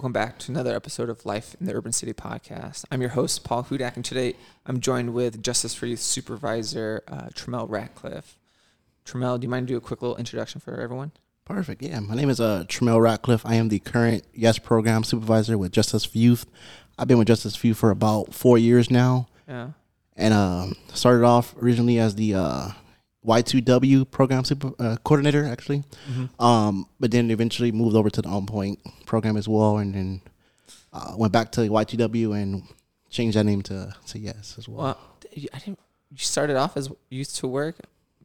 Welcome back to another episode of Life in the Urban City podcast. I'm your host, Paul Hudak, and today I'm joined with Justice for Youth Supervisor uh, Tremel Ratcliffe. Tremel, do you mind do a quick little introduction for everyone? Perfect. Yeah, my name is uh, Tremel Ratcliffe. I am the current Yes Program Supervisor with Justice for Youth. I've been with Justice for Youth for about four years now, Yeah. and um, started off originally as the uh, Y2W Program Super uh, Coordinator, actually. Um, but then eventually moved over to the On Point program as well, and then uh, went back to Y2W and changed that name to to Yes as well. Well, I didn't. You started off as youth to work,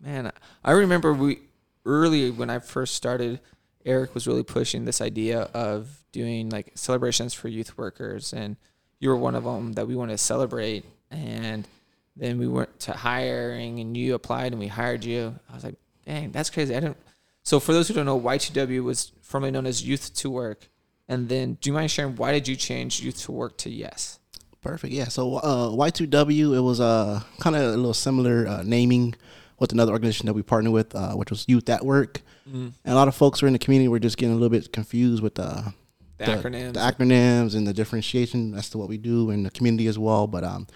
man. I remember we early when I first started. Eric was really pushing this idea of doing like celebrations for youth workers, and you were one of them that we want to celebrate. And then we went to hiring, and you applied, and we hired you. I was like, dang, that's crazy. I didn't. So for those who don't know, Y2W was formerly known as Youth to Work. And then, do you mind sharing why did you change Youth to Work to Yes? Perfect. Yeah. So uh, Y2W, it was uh, kind of a little similar uh, naming with another organization that we partnered with, uh, which was Youth at Work. And a lot of folks were in the community were just getting a little bit confused with uh, The acronyms. the acronyms and the differentiation as to what we do in the community as well. But um,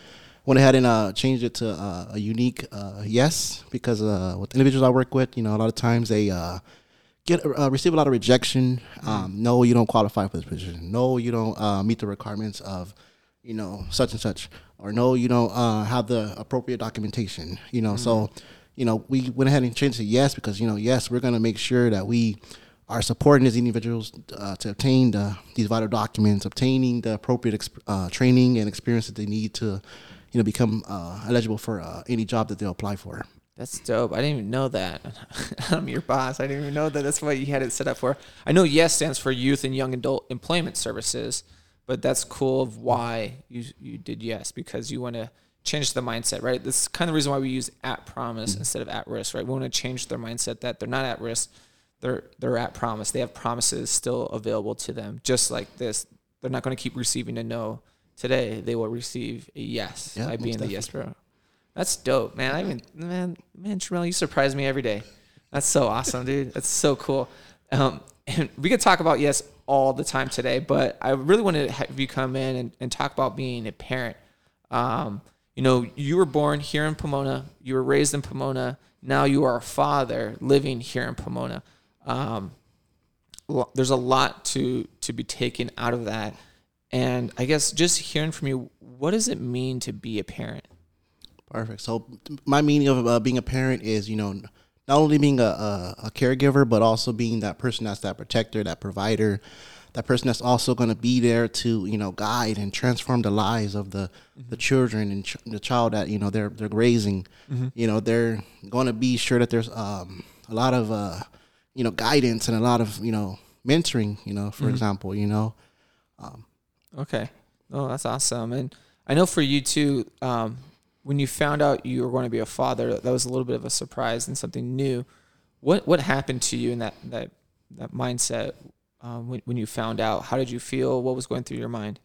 went ahead and uh, changed it to uh, a unique uh, yes because uh, with individuals I work with, you know, a lot of times they uh, get uh, receive a lot of rejection. Um, no, you don't qualify for this position. No, you don't uh, meet the requirements of you know such and such, or no, you don't uh, have the appropriate documentation. You know, so you know we went ahead and changed it to yes because you know yes we're going to make sure that we are supporting these individuals uh, to obtain the, these vital documents, obtaining the appropriate exp- uh, training and experience that they need to, you know, become uh, eligible for uh, any job that they'll apply for. That's dope. I didn't even know that. I'm your boss. I didn't even know that. That's what you had it set up for. I know YES stands for Youth and Young Adult Employment Services, but that's cool of why you you did YES because you want to change the mindset, right? This is kind of the reason why we use at promise instead of at risk, right? We want to change their mindset that they're not at risk, they're they're at promise. They have promises still available to them, just like this. They're not going to keep receiving a no today. They will receive a yes Yeah, by being the yes bro. That's dope, man. I mean, man, man, Tremel, you surprise me every day. That's so awesome, dude. That's so cool. Um, and we could talk about yes all the time today, but I really wanted to have you come in and, and talk about being a parent. Um, you know, you were born here in Pomona. You were raised in Pomona. Now you are a father living here in Pomona. Um, there's a lot to to be taken out of that, and I guess just hearing from you, what does it mean to be a parent? Perfect. So my meaning of uh, being a parent is, you know, not only being a, a, a caregiver, but also being that person that's that protector, that provider, that person that's also going to be there to, you know, guide and transform the lives of the the children and ch- the child that you know they're they're raising. You know, they're going to be sure that there's um, a lot of uh, you know guidance and a lot of you know mentoring. You know, for example, you know. Okay. Oh, that's awesome. And I know for you too, um, when you found out you were going to be a father, that was a little bit of a surprise and something new. What what happened to you in that that that mindset um, when when you found out? How did you feel? What was going through your mind?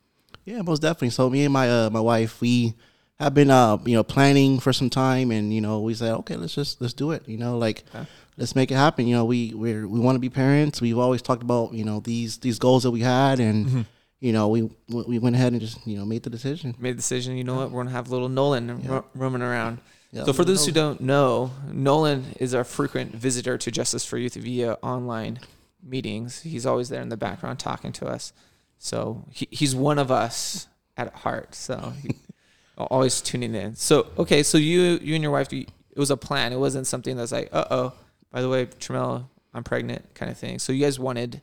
Yeah, most definitely. So me and my uh, my wife, we have been uh you know planning for some time, and you know we said, okay, let's just let's do it. You know, like Okay. let's make it happen. You know, we we we want to be parents. We've always talked about you know these these goals that we had, and you know we we went ahead and just you know made the decision. Made the decision. You know what? We're gonna have little Nolan ro- roaming around. Yeah, so for those who don't know, Nolan is our frequent visitor to Justice for Youth via online meetings. He's always there in the background talking to us. So he, he's one of us at heart. So he, always tuning in. So okay, so you you and your wife, you, it was a plan. It wasn't something that's like, uh oh. By the way, Tremel, I'm pregnant, kind of thing. So you guys wanted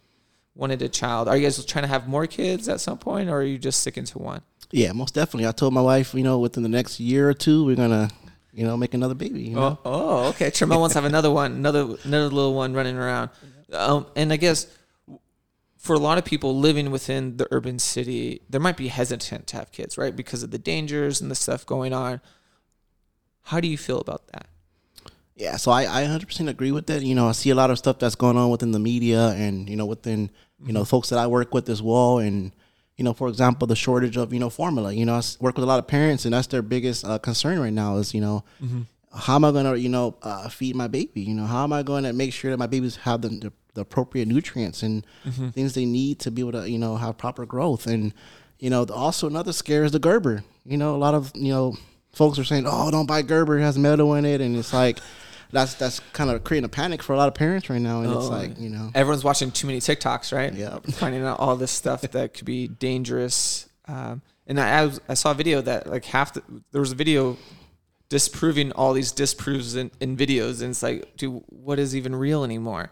wanted a child. Are you guys trying to have more kids at some point, or are you just sticking to one? Yeah, most definitely. I told my wife, you know, within the next year or two, we're gonna you know make another baby. You know? Oh, oh, okay. Tremel wants to have another one, another another little one running around. Um, and I guess for a lot of people living within the urban city, there might be hesitant to have kids, right? Because of the dangers and the stuff going on. How do you feel about that? Yeah, so I, I 100% agree with that. You know, I see a lot of stuff that's going on within the media and, you know, within, you know, folks that I work with as well. And, you know, for example, the shortage of, you know, formula. You know, I work with a lot of parents and that's their biggest uh, concern right now is, you know, how am I going to, you know, uh, feed my baby? You know, how am I going to make sure that my babies have the, the the appropriate nutrients and things they need to be able to you know have proper growth. And you know, also another scare is the Gerber. You know, a lot of you know folks are saying, "Oh, don't buy Gerber; it has metal in it," and it's like that's that's kind of creating a panic for a lot of parents right now. And it's Oh, like you know, Everyone's watching too many TikToks, right? Yeah. Finding out all this stuff that could be dangerous. Um, and I, I, was, I saw a video that like half the, there was a video disproving all these disproves in, in videos, and it's like, dude, what is even real anymore?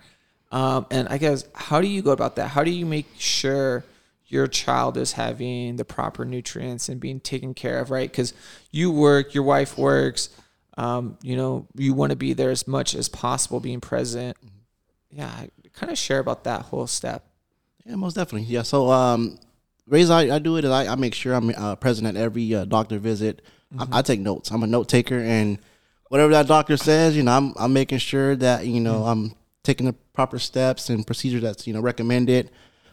Um, and I guess how do you go about that? How do you make sure your child is having the proper nutrients and being taken care of, right? Because you work, your wife works. Um, you know, you want to be there as much as possible, being present. Yeah, kind of share about that whole step. Yeah, most definitely. Yeah. So, um, ways I, I do it is I, I make sure I'm uh, present at every uh, doctor visit. I, I take notes. I'm a note taker, and whatever that doctor says, you know, I'm I'm making sure that you know I'm taking the proper steps and procedures that's you know recommended.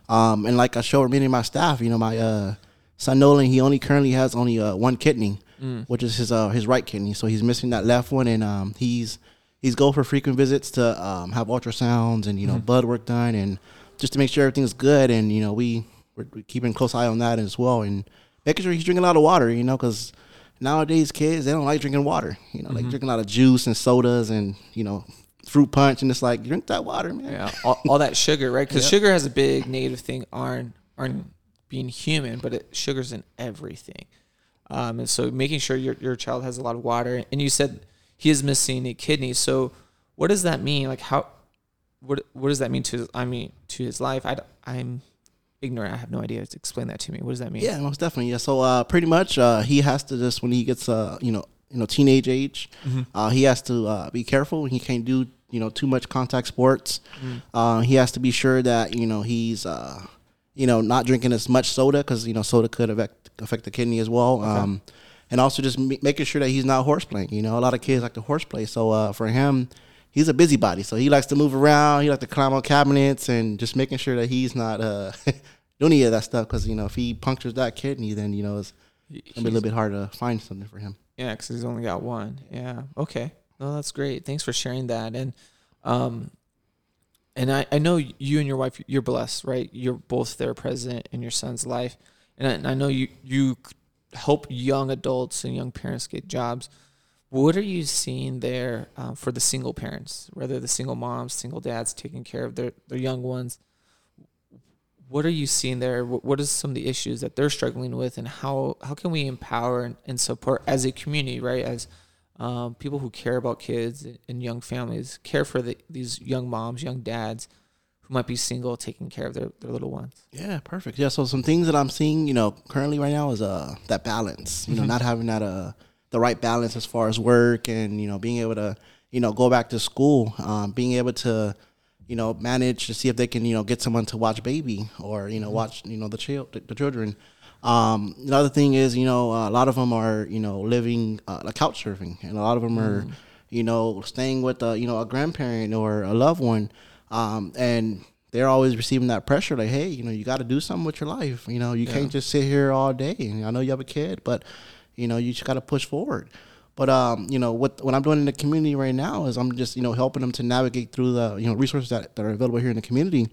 Um, and like I showed many of my staff, you know, my uh, son Nolan, he only currently has only uh, one kidney, which is his uh, his right kidney. So he's missing that left one, and um, he's he's go for frequent visits to um, have ultrasounds and you know blood work done, and just to make sure everything's good. And you know we we're, we're keeping a close eye on that as well, and making sure he's drinking a lot of water. You know, because nowadays kids they don't like drinking water. You know, like drinking a lot of juice and sodas and you know fruit punch, and it's like drink that water, man. Yeah, all, all that sugar, right? Because sugar has a big negative thing on on being human, but it, sugar's in everything. Um, and so making sure your your child has a lot of water, and you said he is missing a kidney. So what does that mean? Like how what what does that mean to I mean to his life? I I'm ignorant. I have no idea. Explain that to me. What does that mean? Yeah, most definitely. Yeah. So uh, pretty much, uh, he has to just when he gets uh, you know, you know, teenage age, uh, he has to uh, be careful. He can't do you know too much contact sports. Uh, he has to be sure that you know he's uh, you know not drinking as much soda because you know soda could affect affect the kidney as well. Um, and also just ma- making sure that he's not horse playing. You know, a lot of kids like to horseplay. So uh, for him, he's a busybody. So he likes to move around. He likes to climb on cabinets and just making sure that he's not uh, doing any of that stuff. Because you know, if he punctures that kidney, then you know it's gonna be a little bit hard to find something for him. Yeah, because he's only got one. Yeah. Okay. No, that's great. Thanks for sharing that. And, um, and I, I know you and your wife, you're blessed, right? You're both there present in your son's life. And I, and I know you, you help young adults and young parents get jobs. What are you seeing there um, for the single parents, whether the single moms, single dads taking care of their, their young ones? What are you seeing there? What, is some of the issues that they're struggling with, and how how can we empower and, and support as a community, right? As um, people who care about kids and young families, care for the, these young moms, young dads who might be single, taking care of their, their little ones. Yeah, perfect. Yeah, so some things that I'm seeing, you know, currently right now is uh that balance. You know, not having that uh the right balance as far as work and you know being able to you know go back to school, um, being able to you know manage to see if they can you know get someone to watch baby or you know watch you know the child the, the children. Um, another thing is you know a lot of them are you know living uh, like couch surfing and a lot of them are you know staying with a you know a grandparent or a loved one. Um, and they're always receiving that pressure like hey you know you got to do something with your life. You know you can't just sit here all day. And i know you have a kid but you know you just got to push forward. But um, you know what what i'm doing in the community right now is i'm just you know helping them to navigate through the you know resources that, that are available here in the community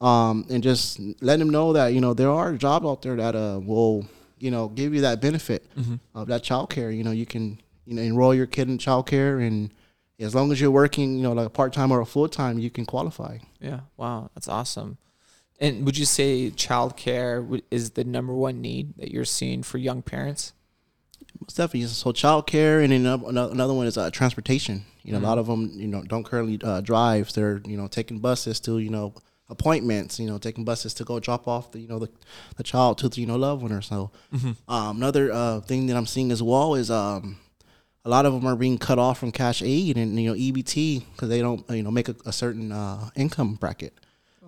um, and just let them know that you know there are jobs out there that uh, will you know give you that benefit of that child care you know you can you know enroll your kid in child care and as long as you're working you know like a part-time or a full-time you can qualify Yeah. Wow. That's awesome. And would you say childcare is the number one need that you're seeing for young parents? Most definitely. So child care, and then ano- ano- another one is uh, transportation. You know, a lot of them, you know, don't currently uh, drive. They're, you know, taking buses to, you know, appointments. You know, taking buses to go drop off the, you know, the, the child to the, you know, loved one or so. Um, another uh, thing that I'm seeing as well is um, a lot of them are being cut off from cash aid and you know EBT because they don't, you know, make a, a certain uh, income bracket.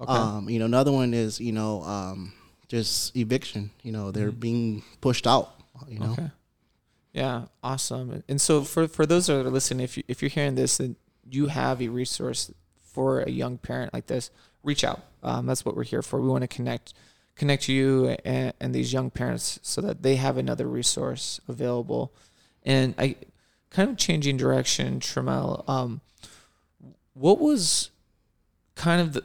Um, you know, another one is, you know, um, just eviction. You know, they're being pushed out. You know. Okay. Yeah, awesome. And so for for those that are listening, if you if you're hearing this and you have a resource for a young parent like this, reach out. Um, that's what we're here for. We want to connect connect you and, and these young parents so that they have another resource available. And I kind of changing direction, Tremel. Um, what was kind of the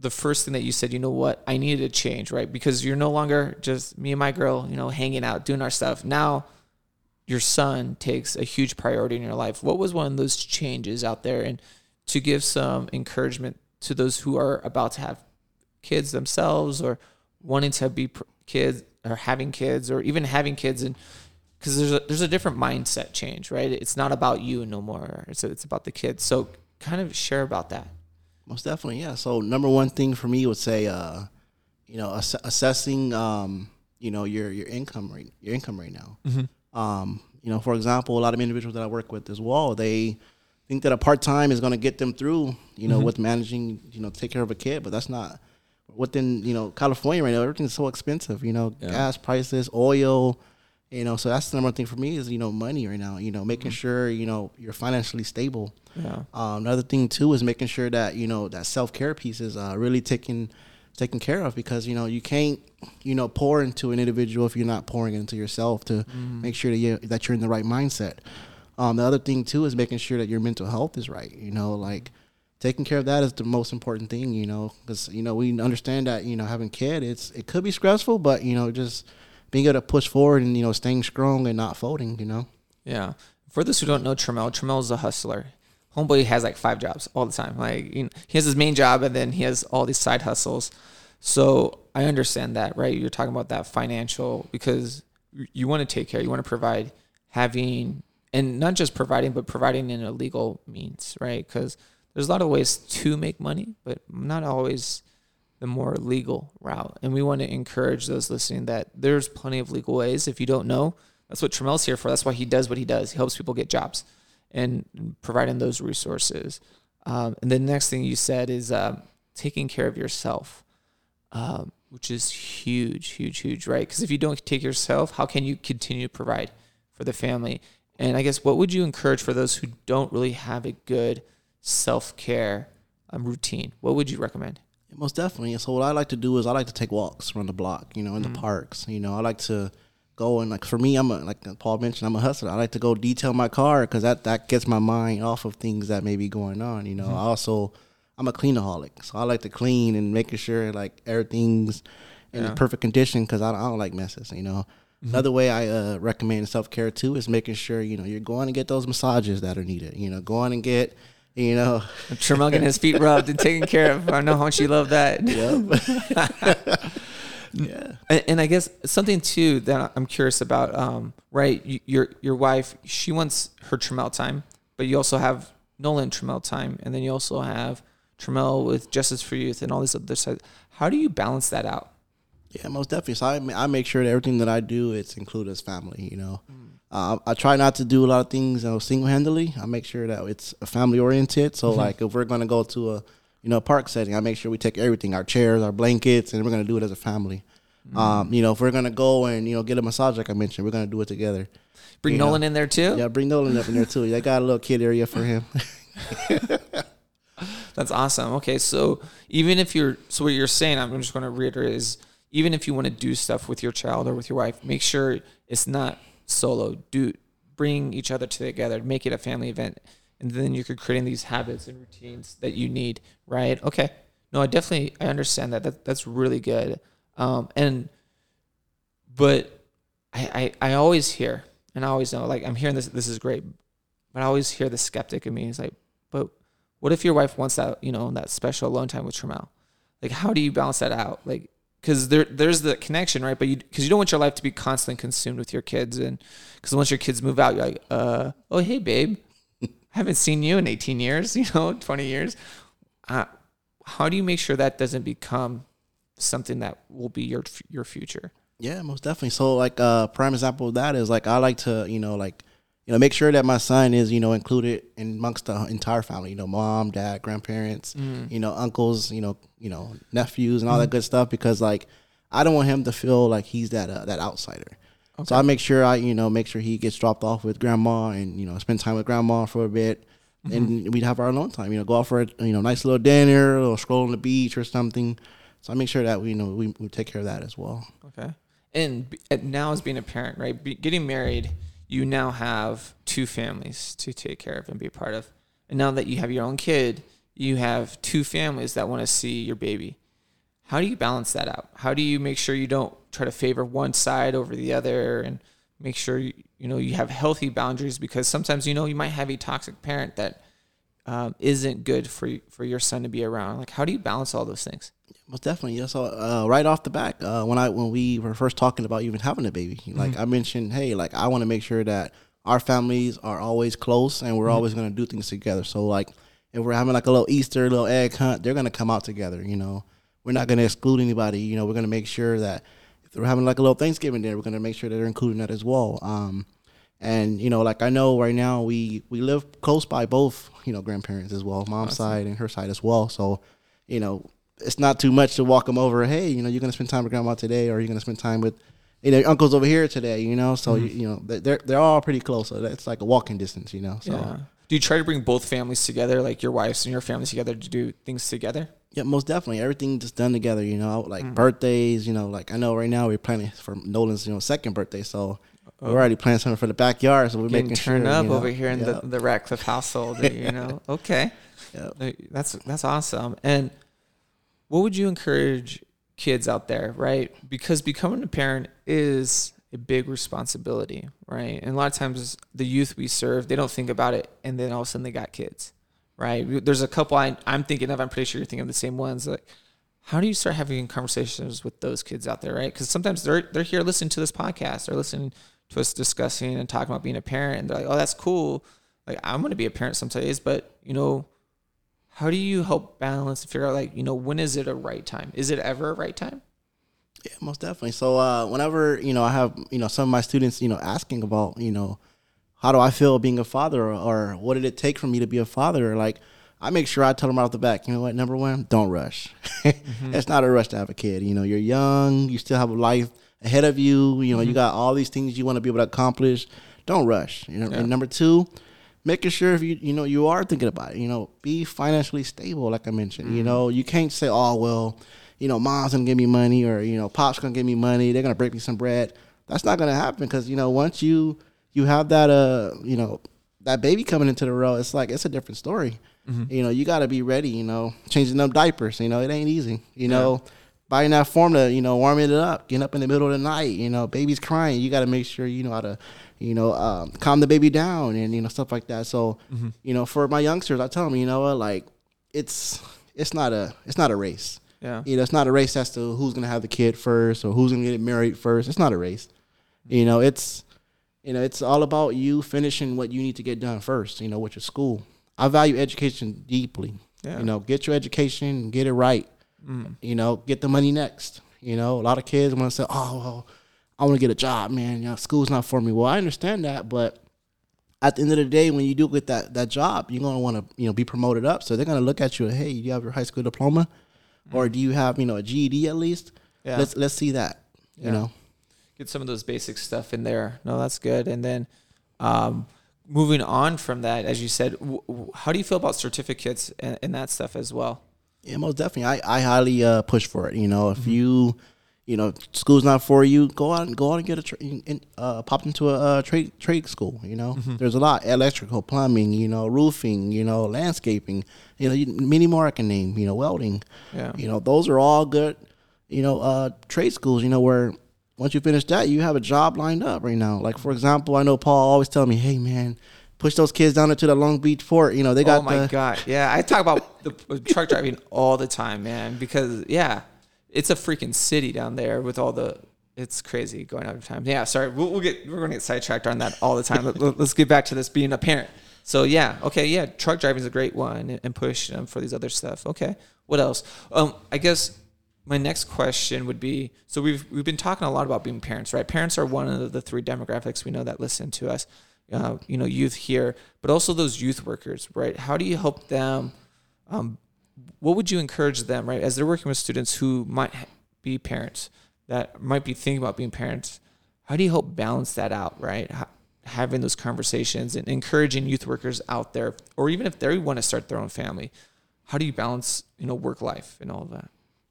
the first thing that you said, you know what, I needed to change, right? Because you're no longer just me and my girl, you know, hanging out, doing our stuff. Now your son takes a huge priority in your life. What was one of those changes out there? And to give some encouragement to those who are about to have kids themselves or wanting to be kids or having kids or even having kids and because there's a there's a different mindset change, right? It's not about you no more. It's it's about the kids. So kind of share about that. Most definitely, yeah. So number one thing for me would say, uh, you know, ass- assessing, um, you know, your your income right your income right now. Mm-hmm. Um, you know, for example, a lot of individuals that I work with as well, they think that a part time is going to get them through, you know, mm-hmm. with managing, you know, take care of a kid, but that's not within, you know, California right now. Everything's so expensive, you know, yeah. gas prices, oil, you know. So that's the number one thing for me is you know money right now. You know, making mm-hmm. sure you know you're financially stable. Yeah. Um, another thing too is making sure that you know that self care piece is uh, really taken taken care of because you know you can't you know pour into an individual if you're not pouring into yourself to mm. make sure that you that you're in the right mindset. Um, the other thing too is making sure that your mental health is right. You know, like taking care of that is the most important thing. You know, because you know we understand that you know having kid it's it could be stressful, but you know just being able to push forward and you know staying strong and not folding. You know. Yeah. For those who don't know Tramel, Tramel is a hustler. Homeboy has like five jobs all the time. Like you know, he has his main job and then he has all these side hustles. So I understand that, right? You're talking about that financial because you want to take care, you want to provide, having, and not just providing, but providing in a legal means, right? Because there's a lot of ways to make money, but not always the more legal route. And we want to encourage those listening that there's plenty of legal ways. If you don't know, that's what Tramel's here for. That's why he does what he does. He helps people get jobs and providing those resources. Um, and the next thing you said is um, taking care of yourself, um, which is huge, huge, huge, right? Because if you don't take yourself, how can you continue to provide for the family? And I guess what would you encourage for those who don't really have a good self care um, routine? What would you recommend? Most definitely. So what I like to do is I like to take walks around the block, you know, in mm-hmm. the parks. You know, I like to go and like for me, I'm a, like Paul mentioned, I'm a hustler. I like to go detail my car because that that gets my mind off of things that may be going on. You know, mm-hmm. I also I'm a cleanaholic, so I like to clean and making sure like everything's in yeah. perfect condition because I, I, don't like messes. You know. Mm-hmm. Another way I uh, recommend self care too is making sure you know you're going to get those massages that are needed. You know, going and get you know, Tramel getting his feet rubbed and taken care of. I know how much you love that. Yep. yeah. And, and, I guess something too that I'm curious about, um, right? Your your wife, she wants her Tramel time, but you also have Nolan Tramel time, and then you also have Tramel with Justice for Youth and all these other sides. How do you balance that out? Yeah, most definitely. So I, I make sure that everything that I do it's included as family. You know, mm. uh, I try not to do a lot of things you know, single handedly. I make sure that it's family oriented. So mm-hmm. like if we're gonna go to a you know park setting, I make sure we take everything, our chairs, our blankets, and we're gonna do it as a family. Mm. Um, you know, if we're gonna go and you know get a massage, like I mentioned, we're gonna do it together. Bring you Nolan know. in there too. Yeah, bring Nolan up in there too. I got a little kid area for him. That's awesome. Okay, so even if you're, so what you're saying, I'm just going to reiterate is even if you want to do stuff with your child or with your wife, make sure it's not solo. Do bring each other together, make it a family event, and then you're creating these habits and routines that you need. Right? Okay. No, I definitely I understand that. That that's really good. Um, and but I, I I always hear and I always know like I'm hearing this. This is great, but I always hear the skeptic in me is like, but what if your wife wants that you know that special alone time with Tramel? Like, how do you balance that out? Like, because there there's the connection, right? But you because you don't want your life to be constantly consumed with your kids, and because once your kids move out, you're like, uh, oh hey babe, I haven't seen you in 18 years, you know, 20 years. Uh, how do you make sure that doesn't become something that will be your your future? Yeah, most definitely. So like uh prime example of that is like I like to, you know, like you know, make sure that my son is, you know, included in amongst the entire family. You know, mom, dad, grandparents, mm. you know, uncles, you know, you know, nephews, and all mm. that good stuff. Because like, I don't want him to feel like he's that uh, that outsider. Okay. So I make sure I, you know, make sure he gets dropped off with grandma and you know spend time with grandma for a bit, mm-hmm. and we'd have our alone time. You know, go out for a you know nice little dinner or stroll on the beach or something. So I make sure that we you know we, we take care of that as well. Okay. And now as being a parent, right? Be, getting married you now have two families to take care of and be part of. And now that you have your own kid, you have two families that want to see your baby. How do you balance that out? How do you make sure you don't try to favor one side over the other and make sure you, you know you have healthy boundaries because sometimes you know you might have a toxic parent that um, not good for for your son to be around. Like how do you balance all those things? Most definitely. Yeah. So uh, right off the back, uh, when I when we were first talking about even having a baby, like mm-hmm. I mentioned, hey, like I want to make sure that our families are always close and we're mm-hmm. always going to do things together. So like if we're having like a little Easter, little egg hunt, they're going to come out together. You know, we're not going to exclude anybody. You know, we're going to make sure that if they're having like a little Thanksgiving dinner, we're going to make sure that they're including that as well. Um, and you know, like I know right now we we live close by both you know grandparents as well, mom's side and her side as well. So, you know, it's not too much to walk them over. Hey, you know, you're going to spend time with grandma today, or you're going to spend time with you know, uncles over here today, you know. So mm-hmm. you, you, know, they're they're all pretty close. So it's like a walking distance, you know. So yeah. do you try to bring both families together, like your wife's and your families together, to do things together? Yeah, most definitely. Everything just done together, you know. Like mm-hmm. birthdays, you know. Like I know right now we're planning for Nolan's, you know, second birthday, so. We're already planning something for the backyard, so we're Getting making turned sure, up you know, over here in the, the Ratcliffe household. you know, okay, yep. that's that's awesome. And what would you encourage kids out there, right? Because becoming a parent is a big responsibility, right? And a lot of times the youth we serve, they don't think about it and then all of a sudden they got kids, right? There's a couple I, I'm thinking of, I'm pretty sure you're thinking of the same ones. Like, how do you start having conversations with those kids out there, right? Because sometimes they're, they're here listening to this podcast, they're listening to us discussing and talking about being a parent and they're like, oh, that's cool. Like, I'm going to be a parent some days, but, you know, how do you help balance and figure out, like, you know, when is it a right time? Is it ever a right time? Yeah, most definitely. So uh, whenever you know I have you know some of my students you know asking about you know how do I feel being a father or, or what did it take for me to be a father, like I make sure I tell them right off the back. You know what? Number one, don't rush. mm-hmm. It's not a rush to have a kid. You know, you're young. You still have a life ahead of you. You know, mm-hmm. you got all these things you want to be able to accomplish. Don't rush. You know. Yeah. And number two, making sure if you you know you are thinking about it. You know, be financially stable. Like I mentioned. Mm-hmm. You know, you can't say, oh well you know, mom's gonna give me money or you know, pop's gonna give me money. They're gonna break me some bread. That's not gonna happen because you know, once you you have that uh, you know, that baby coming into the world, it's like it's a different story. Mm-hmm. You know, you got to be ready. You know, changing them diapers. You know, it ain't easy. You know, buying that formula. You know, warming it up, getting up in the middle of the night. You know, baby's crying. You got to make sure you know how to, you know, um, calm the baby down and you know stuff like that. So, mm-hmm. you know, for my youngsters, I tell them, you know, like it's it's not a it's not a race. Yeah. You know, it's not a race as to who's gonna have the kid first or who's gonna get married first. It's not a race. You know, it's you know, it's all about you finishing what you need to get done first, you know, with your school. I value education deeply. Yeah. You know, get your education, get it right. Mm. You know, get the money next. You know, a lot of kids want to say, "Oh, well, I want to get a job, man. You know, school's not for me." Well, I understand that, but at the end of the day, when you do get that that job, you're gonna want to you know be promoted up. So they're gonna look at you. Hey, do you have your high school diploma or do you have you know a GED at least? Yeah. Let's let's see that. Yeah. You know, get some of those basic stuff in there. No, that's good. And then, um, moving on from that, as you said, w- w- how do you feel about certificates and, and, that stuff as well? Yeah, most definitely. I I highly uh, push for it. You know, if mm-hmm. you you know, school's not for you, go out and go out and get a tra- in, uh, pop into a uh, trade trade school. You know, mm-hmm. there's a lot electrical, plumbing, you know, roofing, you know, landscaping, you know, you, many more I can name. You know, welding. Yeah. You know, those are all good. You know, uh, trade schools. You know, where once you finish that, you have a job lined up right now. Like for example, I know Paul always tell me, "Hey, man." Push those kids down into the Long Beach port. You know they got. Oh my the- god! Yeah, I talk about the truck driving all the time, man. Because yeah, it's a freaking city down there with all the it's crazy going out of time. Yeah, sorry, we'll, we'll get we're to get sidetracked on that all the time. Let, us get back to this being a parent. So yeah, okay, yeah, truck driving is a great one, and push um, for these other stuff. Okay, what else? Um, I guess my next question would be: so we've we've been talking a lot about being parents, right? Parents are one of the three demographics we know that listen to us. Uh, you know, youth here, but also those youth workers, right? How do you help them um, what would you encourage them, right, as they're working with students who might be parents that might be thinking about being parents? How do you help balance that out, right? How, having those conversations and encouraging youth workers out there, or even if they want to start their own family, how do you balance, you know, work life and all of that?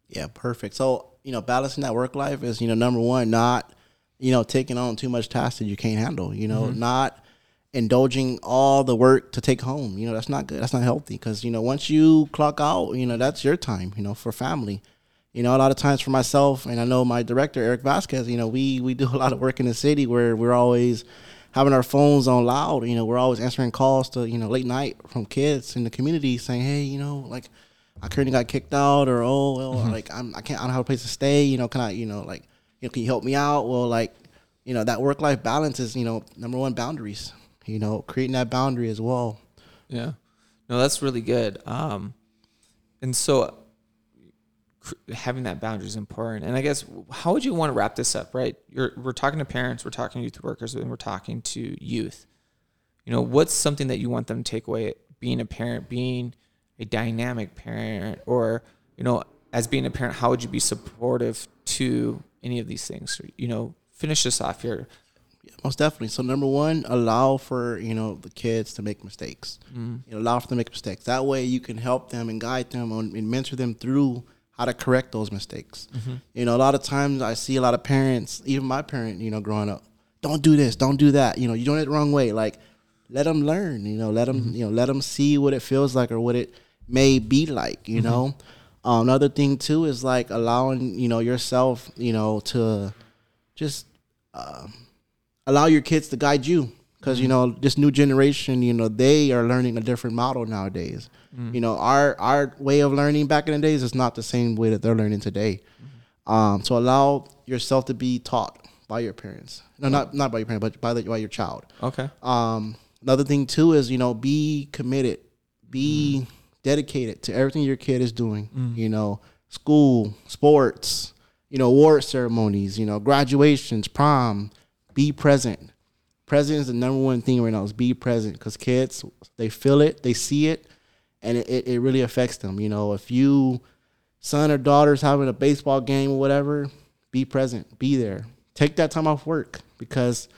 Yeah, perfect. So, you know, balancing that work life is, you know, number one, not, you know, taking on too much tasks that you can't handle, you know, mm-hmm. not indulging all the work to take home. You know, that's not good. That's not healthy because, you know, once you clock out, you know, that's your time, you know, for family. You know, a lot of times for myself, and I know my director, Eric Vasquez, you know, we, we do a lot of work in the city where we're always having our phones on loud. You know, we're always answering calls to, you know, late night from kids in the community saying, hey, you know, like, I currently got kicked out, or oh, well, mm-hmm. like I'm, I can't, I don't have a place to stay. You know, can I, you know, like, you know, can you help me out? Well, like, you know, that work life balance is, you know, number one boundaries you know, creating that boundary as well. Yeah. No, that's really good. Um, and so having that boundary is important. And I guess how would you want to wrap this up, right? You're, we're talking to parents, we're talking to youth workers, and we're talking to youth. You know, what's something that you want them to take away being a parent, being a dynamic parent, or, you know, as being a parent, how would you be supportive to any of these things? You know, finish this off here most definitely. So number one, allow for you know the kids to make mistakes. Mm. You know, allow for them to make mistakes. That way, you can help them and guide them on, and mentor them through how to correct those mistakes. Mm-hmm. You know, a lot of times I see a lot of parents, even my parent, you know, growing up, don't do this, don't do that. You know, you're doing it the wrong way. Like, let them learn. You know, let them mm-hmm. you know let them see what it feels like or what it may be like. You mm-hmm. know, um, another thing too is like allowing you know yourself you know to just. Uh, allow your kids to guide you because you know this new generation you know they are learning a different model nowadays. Mm. you know our our way of learning back in the days is not the same way that they're learning today. Mm. um, so allow yourself to be taught by your parents. No not not by your parents but by, the, by your child. Okay. Um, another thing too is you know be committed be mm. dedicated to everything your kid is doing. You know school sports you know award ceremonies you know graduations prom be present. Present is the number one thing right now is be present because kids, they feel it, they see it, and it, it really affects them. You know, if you son or daughter's having a baseball game or whatever, be present, be there. Take that time off work because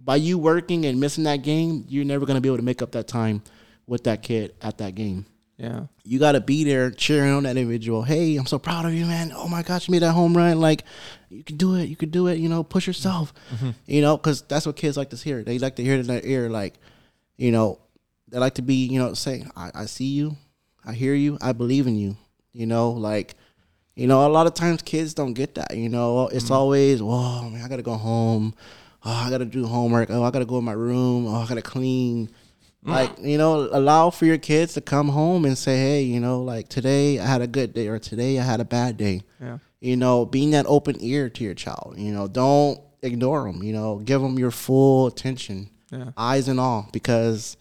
by you working and missing that game, you're never going to be able to make up that time with that kid at that game. Yeah. You got to be there cheering on that individual. Hey, I'm so proud of you, man. Oh my gosh, you made that home run. Like, you can do it. You can do it. You know, push yourself. Mm-hmm. You know, because that's what kids like to hear. They like to hear it in their ear. Like, you know, they like to be, you know, say, I, I see you. I hear you. I believe in you. You know, like, you know, a lot of times kids don't get that. You know, it's mm-hmm. always, whoa, man, I got to go home. Oh, I got to do homework. Oh, I got to go in my room. Oh, I got to clean like, you know, allow for your kids to come home and say, hey, you know, like today I had a good day or today I had a bad day. Yeah. You know, being that open ear to your child, you know, don't ignore them, you know, give them your full attention, yeah. eyes and all, because,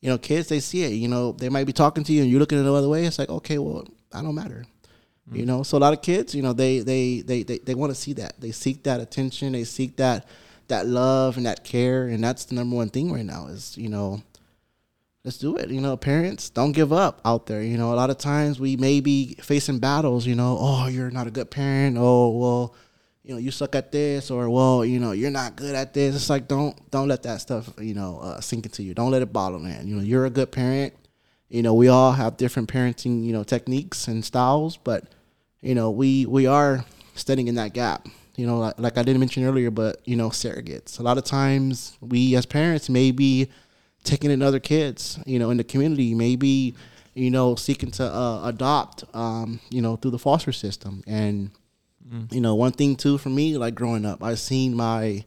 you know, kids, they see it, you know, they might be talking to you and you're looking the other way. It's like, okay, well, I don't matter. Mm-hmm. You know, so a lot of kids, you know, they, they, they, they, they want to see that. They seek that attention. They seek that, that love and that care. And that's the number one thing right now is, you know, let's do it. You know, parents, don't give up out there. You know, a lot of times we may be facing battles, you know, oh, you're not a good parent. Oh, well, you know, you suck at this or well, you know, you're not good at this. It's like don't don't let that stuff, you know, uh, sink into you. Don't let it bottle in. You know, you're a good parent. You know, we all have different parenting, you know, techniques and styles, but you know, we we are standing in that gap. You know, like, like I didn't mention earlier, but you know, surrogates. A lot of times we as parents may be taking in other kids, you know, in the community, maybe, you know, seeking to uh, adopt, um, you know, through the foster system. And, mm. you know, one thing too for me, like growing up, I've seen my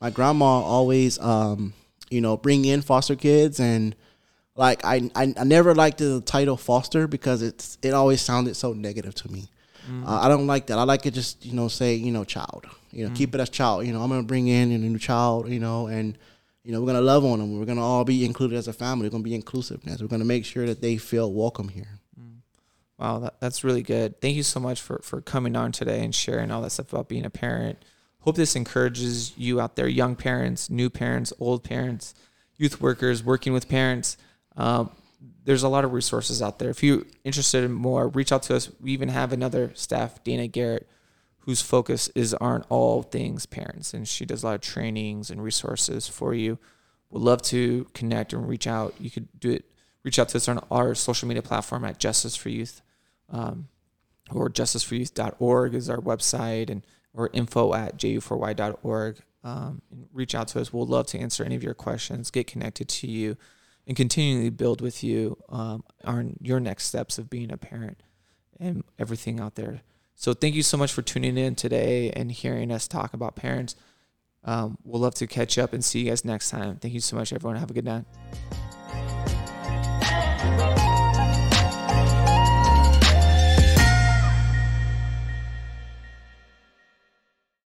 my grandma always, um, you know, bring in foster kids and like I, I, I never liked the title foster because it's it always sounded so negative to me. Mm. Uh, I don't like that. I like it just you know say you know child. You know, mm. keep it as child. You know, I'm gonna bring in a new child. You know, and you know, we're gonna love on them. We're gonna all be included as a family. We're gonna be inclusiveness. We're gonna make sure that they feel welcome here. Mm. Wow, that, that's really good. Thank you so much for for coming on today and sharing all that stuff about being a parent. Hope this encourages you out there, young parents, new parents, old parents, youth workers, working with parents. Um, there's a lot of resources out there. If you're interested in more, reach out to us. We even have another staff, Dana Garrett, whose focus is on all things parents, and she does a lot of trainings and resources for you. Would love to connect and reach out. You could do it. Reach out to us on our social media platform at Justice for Youth, um, or justiceforyouth.org is our website, and or info at ju4y.org. um, reach out to us. We'll love to answer any of your questions, get connected to you, and continually build with you um, on your next steps of being a parent and everything out there. So thank you so much for tuning in today and hearing us talk about parents. Um, we'll love to catch up and see you guys next time. Thank you so much, everyone. Have a good night.